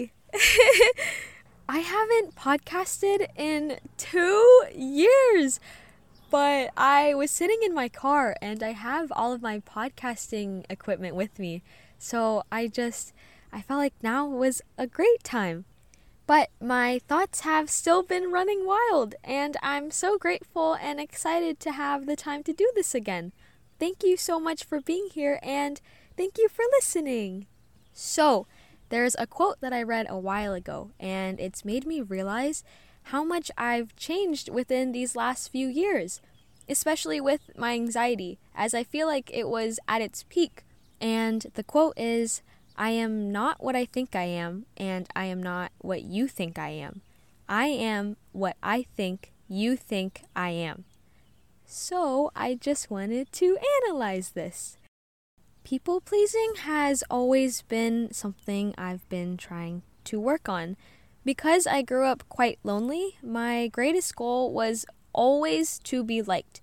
I haven't podcasted in two years, but I was sitting in my car and I have all of my podcasting equipment with me. So I just, I felt like now was a great time. But my thoughts have still been running wild, and I'm so grateful and excited to have the time to do this again. Thank you so much for being here, and thank you for listening. So, there's a quote that I read a while ago, and it's made me realize how much I've changed within these last few years, especially with my anxiety, as I feel like it was at its peak. And the quote is I am not what I think I am, and I am not what you think I am. I am what I think you think I am. So I just wanted to analyze this. People pleasing has always been something I've been trying to work on. Because I grew up quite lonely, my greatest goal was always to be liked.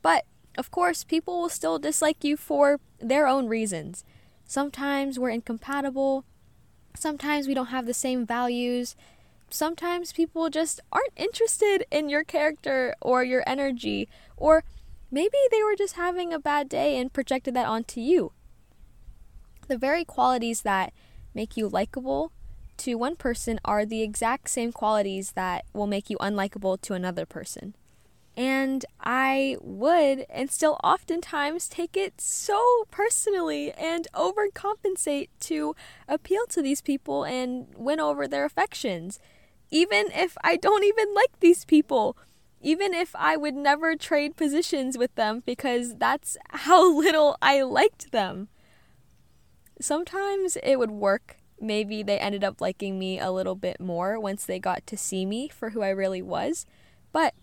But, of course, people will still dislike you for their own reasons. Sometimes we're incompatible, sometimes we don't have the same values, sometimes people just aren't interested in your character or your energy, or maybe they were just having a bad day and projected that onto you. The very qualities that make you likable to one person are the exact same qualities that will make you unlikable to another person. And I would and still oftentimes take it so personally and overcompensate to appeal to these people and win over their affections. Even if I don't even like these people, even if I would never trade positions with them because that's how little I liked them. Sometimes it would work. Maybe they ended up liking me a little bit more once they got to see me for who I really was. But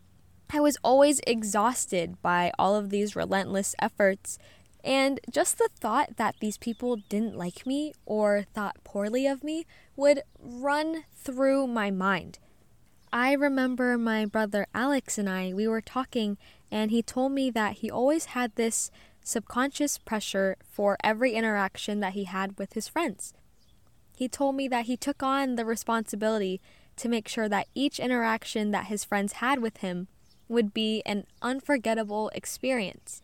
I was always exhausted by all of these relentless efforts. And just the thought that these people didn't like me or thought poorly of me would run through my mind. I remember my brother Alex and I, we were talking, and he told me that he always had this subconscious pressure for every interaction that he had with his friends. He told me that he took on the responsibility to make sure that each interaction that his friends had with him would be an unforgettable experience.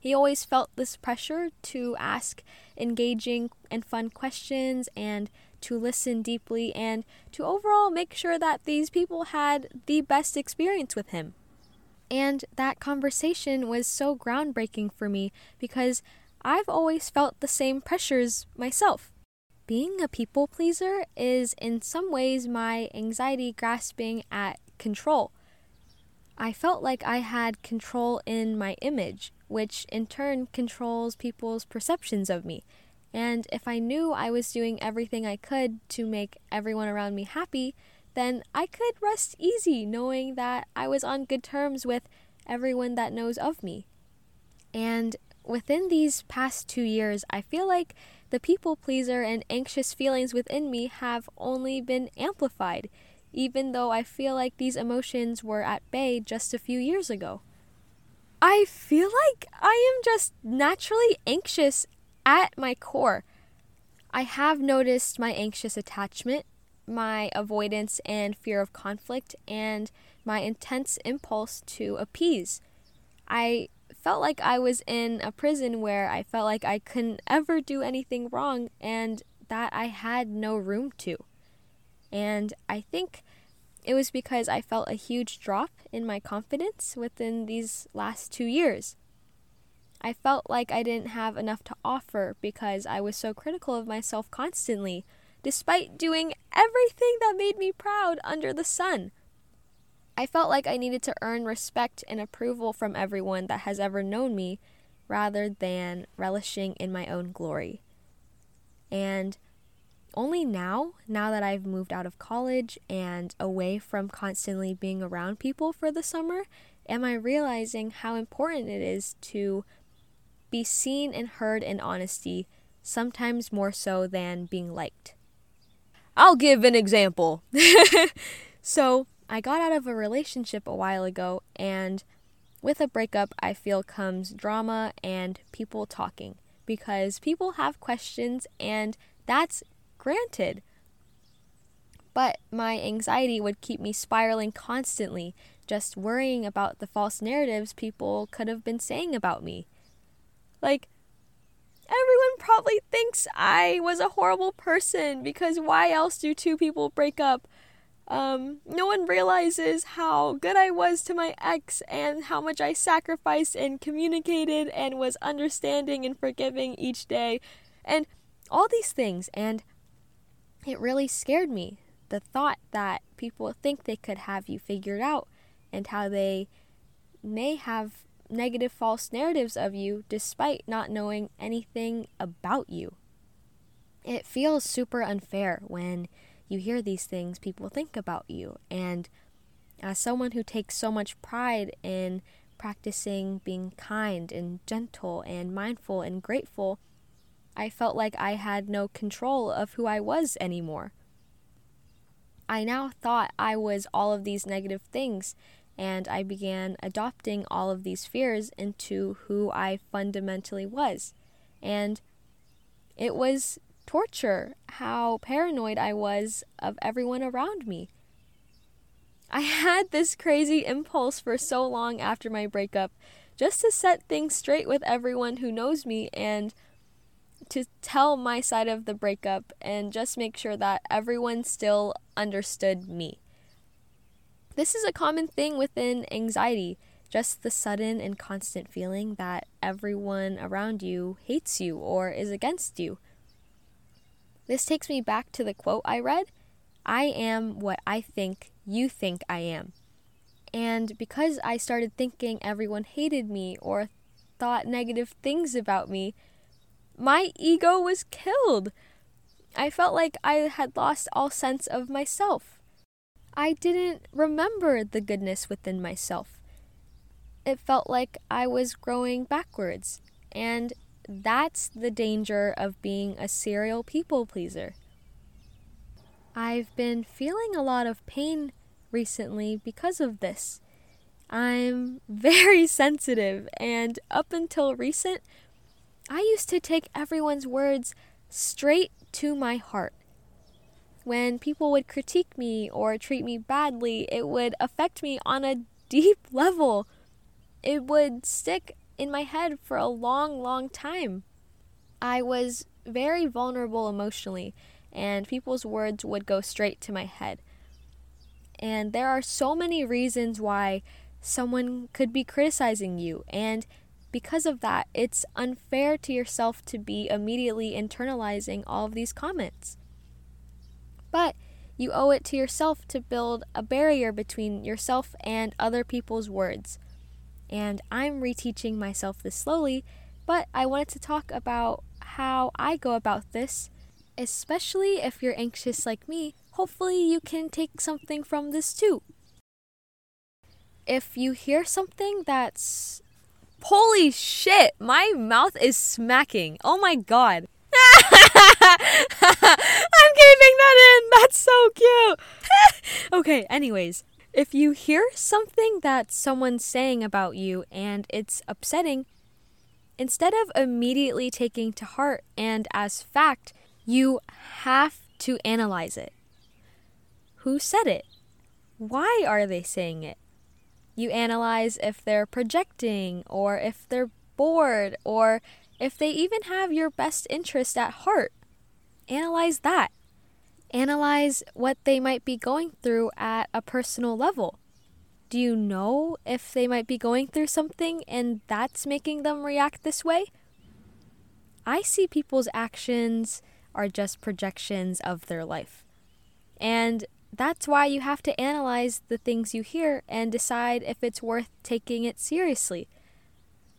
He always felt this pressure to ask engaging and fun questions and to listen deeply and to overall make sure that these people had the best experience with him. And that conversation was so groundbreaking for me because I've always felt the same pressures myself. Being a people pleaser is in some ways my anxiety grasping at control. I felt like I had control in my image, which in turn controls people's perceptions of me. And if I knew I was doing everything I could to make everyone around me happy, then I could rest easy knowing that I was on good terms with everyone that knows of me. And within these past two years, I feel like the people pleaser and anxious feelings within me have only been amplified, even though I feel like these emotions were at bay just a few years ago. I feel like I am just naturally anxious at my core. I have noticed my anxious attachment my avoidance and fear of conflict and my intense impulse to appease. I felt like I was in a prison where I felt like I couldn't ever do anything wrong and that I had no room to. And I think it was because I felt a huge drop in my confidence within these last two years. I felt like I didn't have enough to offer because I was so critical of myself constantly despite doing everything that made me proud under the sun. I felt like I needed to earn respect and approval from everyone that has ever known me rather than relishing in my own glory. And only now, now that I've moved out of college and away from constantly being around people for the summer, am I realizing how important it is to be seen and heard in honesty, sometimes more so than being liked. I'll give an example. so, I got out of a relationship a while ago, and with a breakup, I feel comes drama and people talking because people have questions, and that's granted. But my anxiety would keep me spiraling constantly, just worrying about the false narratives people could have been saying about me. Like, everyone probably thinks I was a horrible person because why else do two people break up? Um, no one realizes how good I was to my ex and how much I sacrificed and communicated and was understanding and forgiving each day. And all these things. And it really scared me. The thought that people think they could have you figured out and how they may have negative false narratives of you despite not knowing anything about you. It feels super unfair when you hear these things people think about you. And as someone who takes so much pride in practicing being kind and gentle and mindful and grateful, I felt like I had no control of who I was anymore. I now thought I was all of these negative things, and I began adopting all of these fears into who I fundamentally was. And it was torture how paranoid I was of everyone around me. I had this crazy impulse for so long after my breakup just to set things straight with everyone who knows me and to tell my side of the breakup and just make sure that everyone still understood me. This is a common thing within anxiety, just the sudden and constant feeling that everyone around you hates you or is against you. This takes me back to the quote I read I am what I think you think I am. And because I started thinking everyone hated me or thought negative things about me, my ego was killed. I felt like I had lost all sense of myself. I didn't remember the goodness within myself. It felt like I was growing backwards, and that's the danger of being a serial people pleaser. I've been feeling a lot of pain recently because of this. I'm very sensitive, and up until recent, I used to take everyone's words straight to my heart. When people would critique me or treat me badly, it would affect me on a deep level. It would stick in my head for a long, long time. I was very vulnerable emotionally, and people's words would go straight to my head. And there are so many reasons why someone could be criticizing you, and because of that, it's unfair to yourself to be immediately internalizing all of these comments. But you owe it to yourself to build a barrier between yourself and other people's words and I'm reteaching myself this slowly, but I wanted to talk about how I go about this, especially if you're anxious like me. Hopefully, you can take something from this too. If you hear something that's. Holy shit! My mouth is smacking. Oh my god. I'm keeping that in. That's so cute. okay, anyways, if you hear something that someone's saying about you and it's upsetting, instead of immediately taking to heart and as fact, you have to analyze it. Who said it? Why are they saying it? You analyze if they're projecting or if they're bored or if they even have your best interest at heart. Analyze that. Analyze what they might be going through at a personal level. Do you know if they might be going through something and that's making them react this way? I see people's actions are just projections of their life. And that's why you have to analyze the things you hear and decide if it's worth taking it seriously.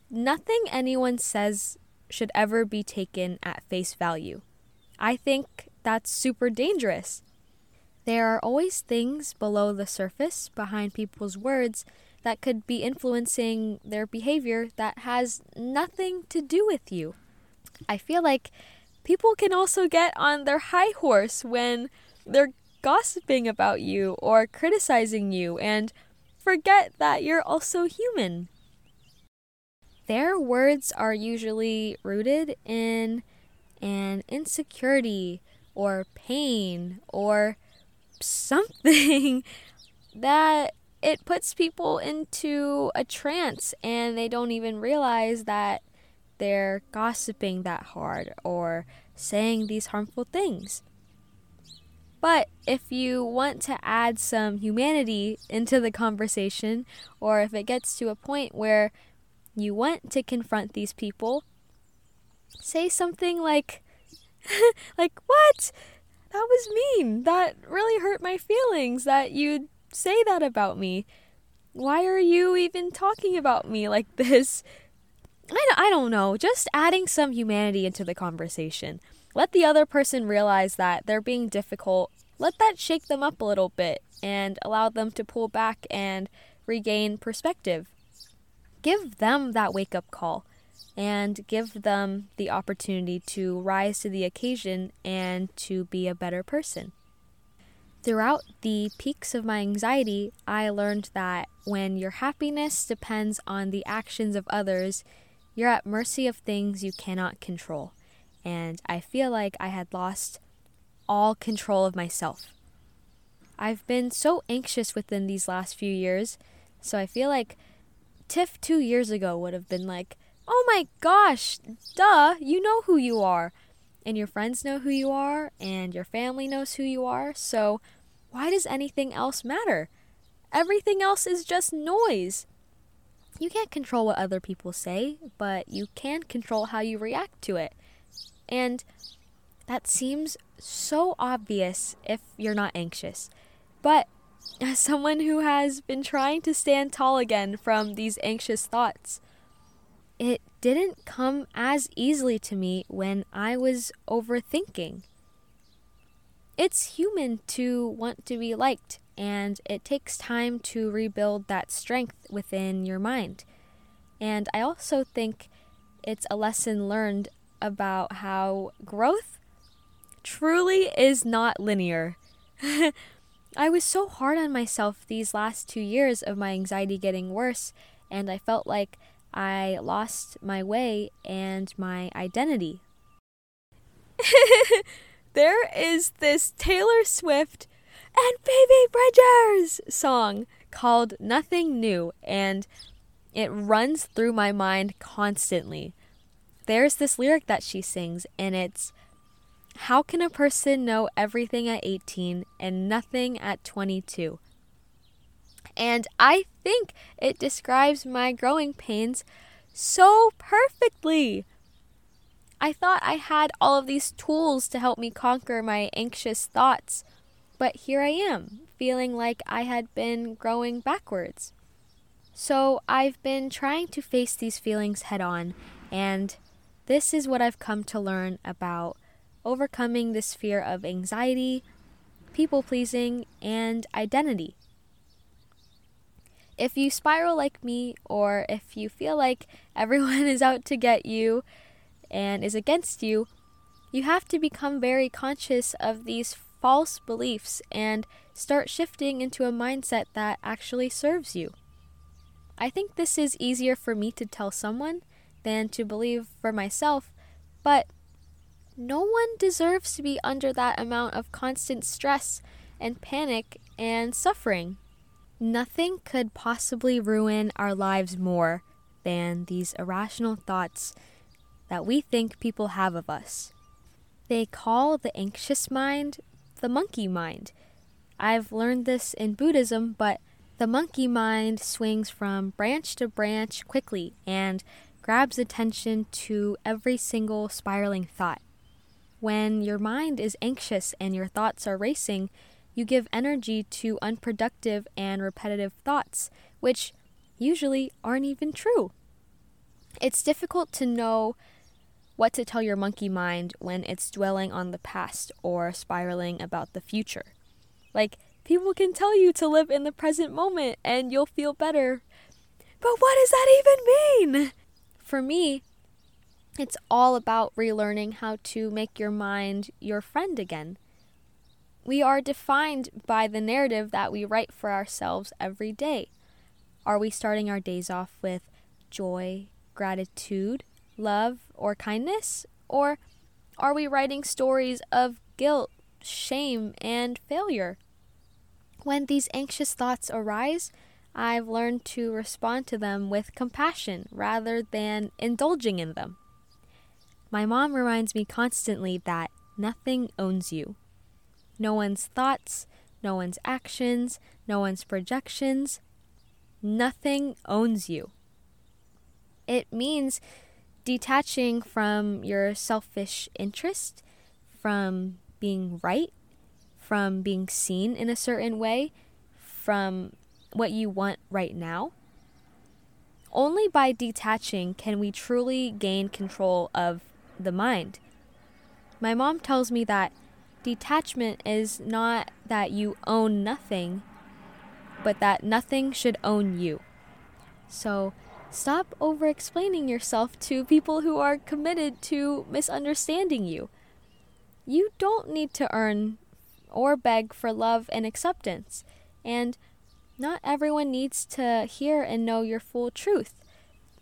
Nothing anyone says should ever be taken at face value. I think that's super dangerous. There are always things below the surface, behind people's words, that could be influencing their behavior that has nothing to do with you. I feel like people can also get on their high horse when they're gossiping about you or criticizing you and forget that you're also human. Their words are usually rooted in an insecurity or pain or something that it puts people into a trance and they don't even realize that they're gossiping that hard or saying these harmful things. But if you want to add some humanity into the conversation, or if it gets to a point where you want to confront these people, say something like, like, what? That was mean. That really hurt my feelings that you'd say that about me. Why are you even talking about me like this? I, I don't know. Just adding some humanity into the conversation. Let the other person realize that they're being difficult. Let that shake them up a little bit and allow them to pull back and regain perspective. Give them that wake up call and give them the opportunity to rise to the occasion and to be a better person. Throughout the peaks of my anxiety, I learned that when your happiness depends on the actions of others, you're at mercy of things you cannot control. And I feel like I had lost all control of myself. I've been so anxious within these last few years, so I feel like Tiff two years ago would have been like, Oh my gosh, duh, you know who you are and your friends know who you are, and your family knows who you are, so why does anything else matter? Everything else is just noise. You can't control what other people say, but you can control how you react to it. And that seems so obvious if you're not anxious. But as someone who has been trying to stand tall again from these anxious thoughts, it didn't come as easily to me when I was overthinking. It's human to want to be liked, and it takes time to rebuild that strength within your mind. And I also think it's a lesson learned about how growth truly is not linear. I was so hard on myself these last two years of my anxiety getting worse, and I felt like I lost my way and my identity. there is this Taylor Swift and Phoebe Bridgers song called Nothing New, and it runs through my mind constantly. There's this lyric that she sings, and it's How can a person know everything at 18 and nothing at 22? And I think it describes my growing pains so perfectly. I thought I had all of these tools to help me conquer my anxious thoughts, but here I am, feeling like I had been growing backwards. So I've been trying to face these feelings head on, and this is what I've come to learn about overcoming this fear of anxiety, people pleasing, and identity. If you spiral like me, or if you feel like everyone is out to get you and is against you, you have to become very conscious of these false beliefs and start shifting into a mindset that actually serves you. I think this is easier for me to tell someone than to believe for myself, but no one deserves to be under that amount of constant stress and panic and suffering. Nothing could possibly ruin our lives more than these irrational thoughts that we think people have of us. They call the anxious mind the monkey mind. I've learned this in Buddhism, but the monkey mind swings from branch to branch quickly and grabs attention to every single spiraling thought. When your mind is anxious and your thoughts are racing, you give energy to unproductive and repetitive thoughts, which usually aren't even true. It's difficult to know what to tell your monkey mind when it's dwelling on the past or spiraling about the future. Like, people can tell you to live in the present moment and you'll feel better. But what does that even mean? For me, it's all about relearning how to make your mind your friend again. We are defined by the narrative that we write for ourselves every day. Are we starting our days off with joy, gratitude, love, or kindness? Or are we writing stories of guilt, shame, and failure? When these anxious thoughts arise, I've learned to respond to them with compassion rather than indulging in them. My mom reminds me constantly that nothing owns you. No one's thoughts, no one's actions, no one's projections, nothing owns you. It means detaching from your selfish interest, from being right, from being seen in a certain way, from what you want right now. Only by detaching can we truly gain control of the mind. My mom tells me that detachment is not that you own nothing, but that nothing should own you. So stop over explaining yourself to people who are committed to misunderstanding you. You don't need to earn or beg for love and acceptance. And not everyone needs to hear and know your full truth.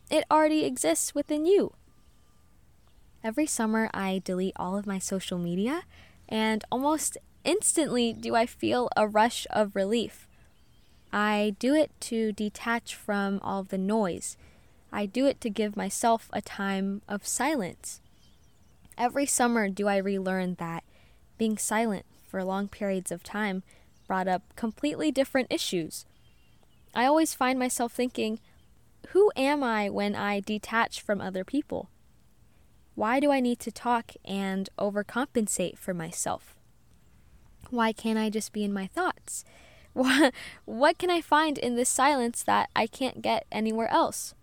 It already exists within you. Every summer, I delete all of my social media, and almost instantly do I feel a rush of relief. I do it to detach from all the noise. I do it to give myself a time of silence. Every summer, do I relearn that being silent for long periods of time brought up completely different issues. I always find myself thinking, who am I when I detach from other people? Why do I need to talk and overcompensate for myself? Why can't I just be in my thoughts? What, can I find in this silence that I can't get anywhere else?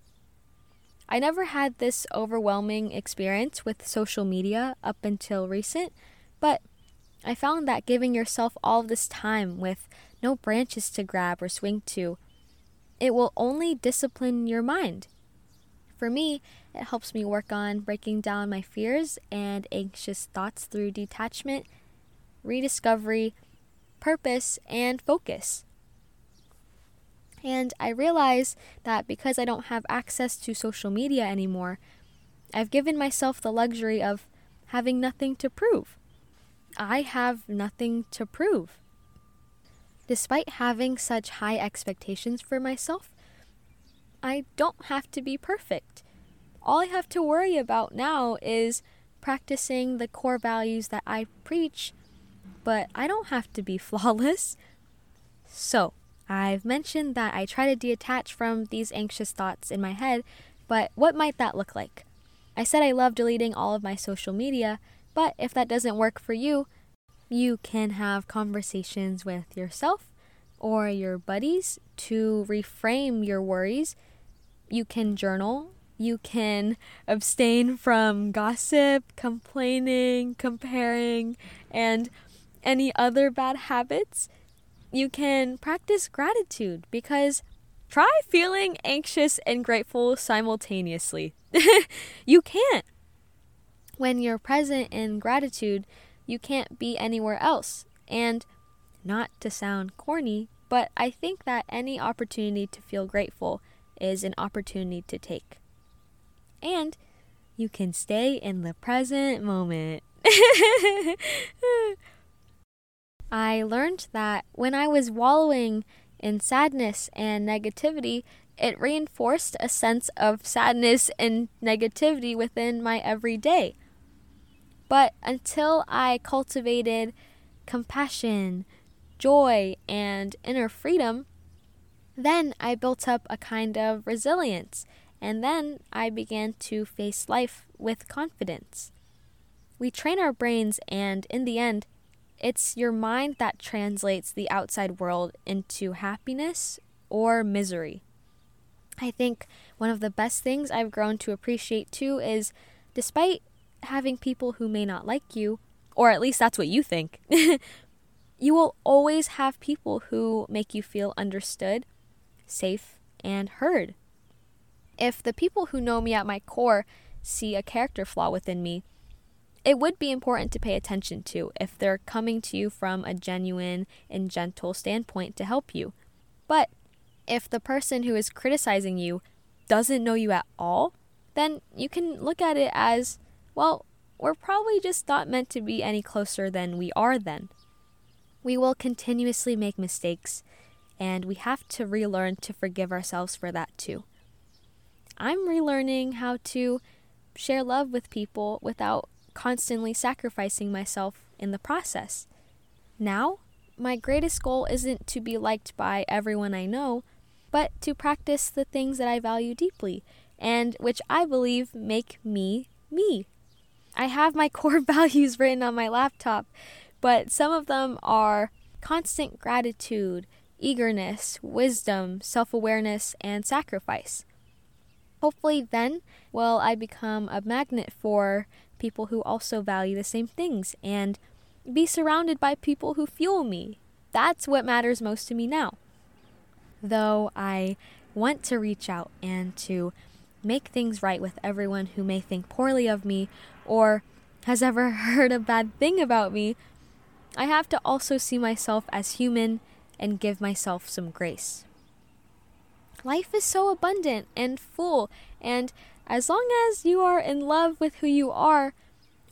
I never had this overwhelming experience with social media up until recent, but I found that giving yourself all this time with no branches to grab or swing to, it will only discipline your mind. For me, it helps me work on breaking down my fears and anxious thoughts through detachment, rediscovery, purpose, and focus. And I realize that because I don't have access to social media anymore, I've given myself the luxury of having nothing to prove. I have nothing to prove. Despite having such high expectations for myself, I don't have to be perfect. All I have to worry about now is practicing the core values that I preach, but I don't have to be flawless. So, I've mentioned that I try to detach from these anxious thoughts in my head, but what might that look like? I said I love deleting all of my social media, but if that doesn't work for you, you can have conversations with yourself or your buddies to reframe your worries. You can journal. You can abstain from gossip, complaining, comparing, and any other bad habits. You can practice gratitude because try feeling anxious and grateful simultaneously. you can't. When you're present in gratitude, you can't be anywhere else. And not to sound corny, but I think that any opportunity to feel grateful is an opportunity to take. And you can stay in the present moment. I learned that when I was wallowing in sadness and negativity, it reinforced a sense of sadness and negativity within my everyday. But until I cultivated compassion, joy, and inner freedom, then I built up a kind of resilience, and then I began to face life with confidence. We train our brains, and in the end, it's your mind that translates the outside world into happiness or misery. I think one of the best things I've grown to appreciate too is despite having people who may not like you, or at least that's what you think, you will always have people who make you feel understood, safe, and heard. If the people who know me at my core see a character flaw within me, it would be important to pay attention to if they're coming to you from a genuine and gentle standpoint to help you. But if the person who is criticizing you doesn't know you at all, then you can look at it as well, we're probably just not meant to be any closer than we are then. We will continuously make mistakes, and we have to relearn to forgive ourselves for that too. I'm relearning how to share love with people without constantly sacrificing myself in the process. Now, my greatest goal isn't to be liked by everyone I know, but to practice the things that I value deeply and which I believe make me me. I have my core values written on my laptop, but some of them are constant gratitude, eagerness, wisdom, self awareness, and sacrifice. Hopefully, then, will I become a magnet for people who also value the same things and be surrounded by people who fuel me. That's what matters most to me now. Though I want to reach out and to make things right with everyone who may think poorly of me or has ever heard a bad thing about me, I have to also see myself as human and give myself some grace. Life is so abundant and full, and as long as you are in love with who you are,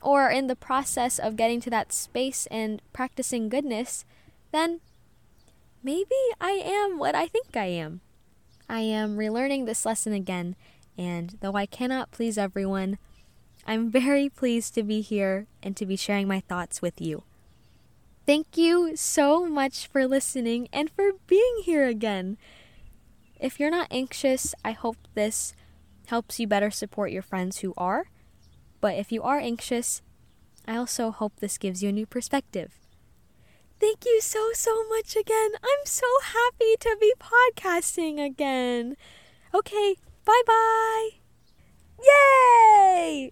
or in the process of getting to that space and practicing goodness, then maybe I am what I think I am. I am relearning this lesson again, and though I cannot please everyone, I'm very pleased to be here and to be sharing my thoughts with you. Thank you so much for listening and for being here again. If you're not anxious, I hope this helps you better support your friends who are. But if you are anxious, I also hope this gives you a new perspective. Thank you so, so much again. I'm so happy to be podcasting again. Okay, bye bye. Yay!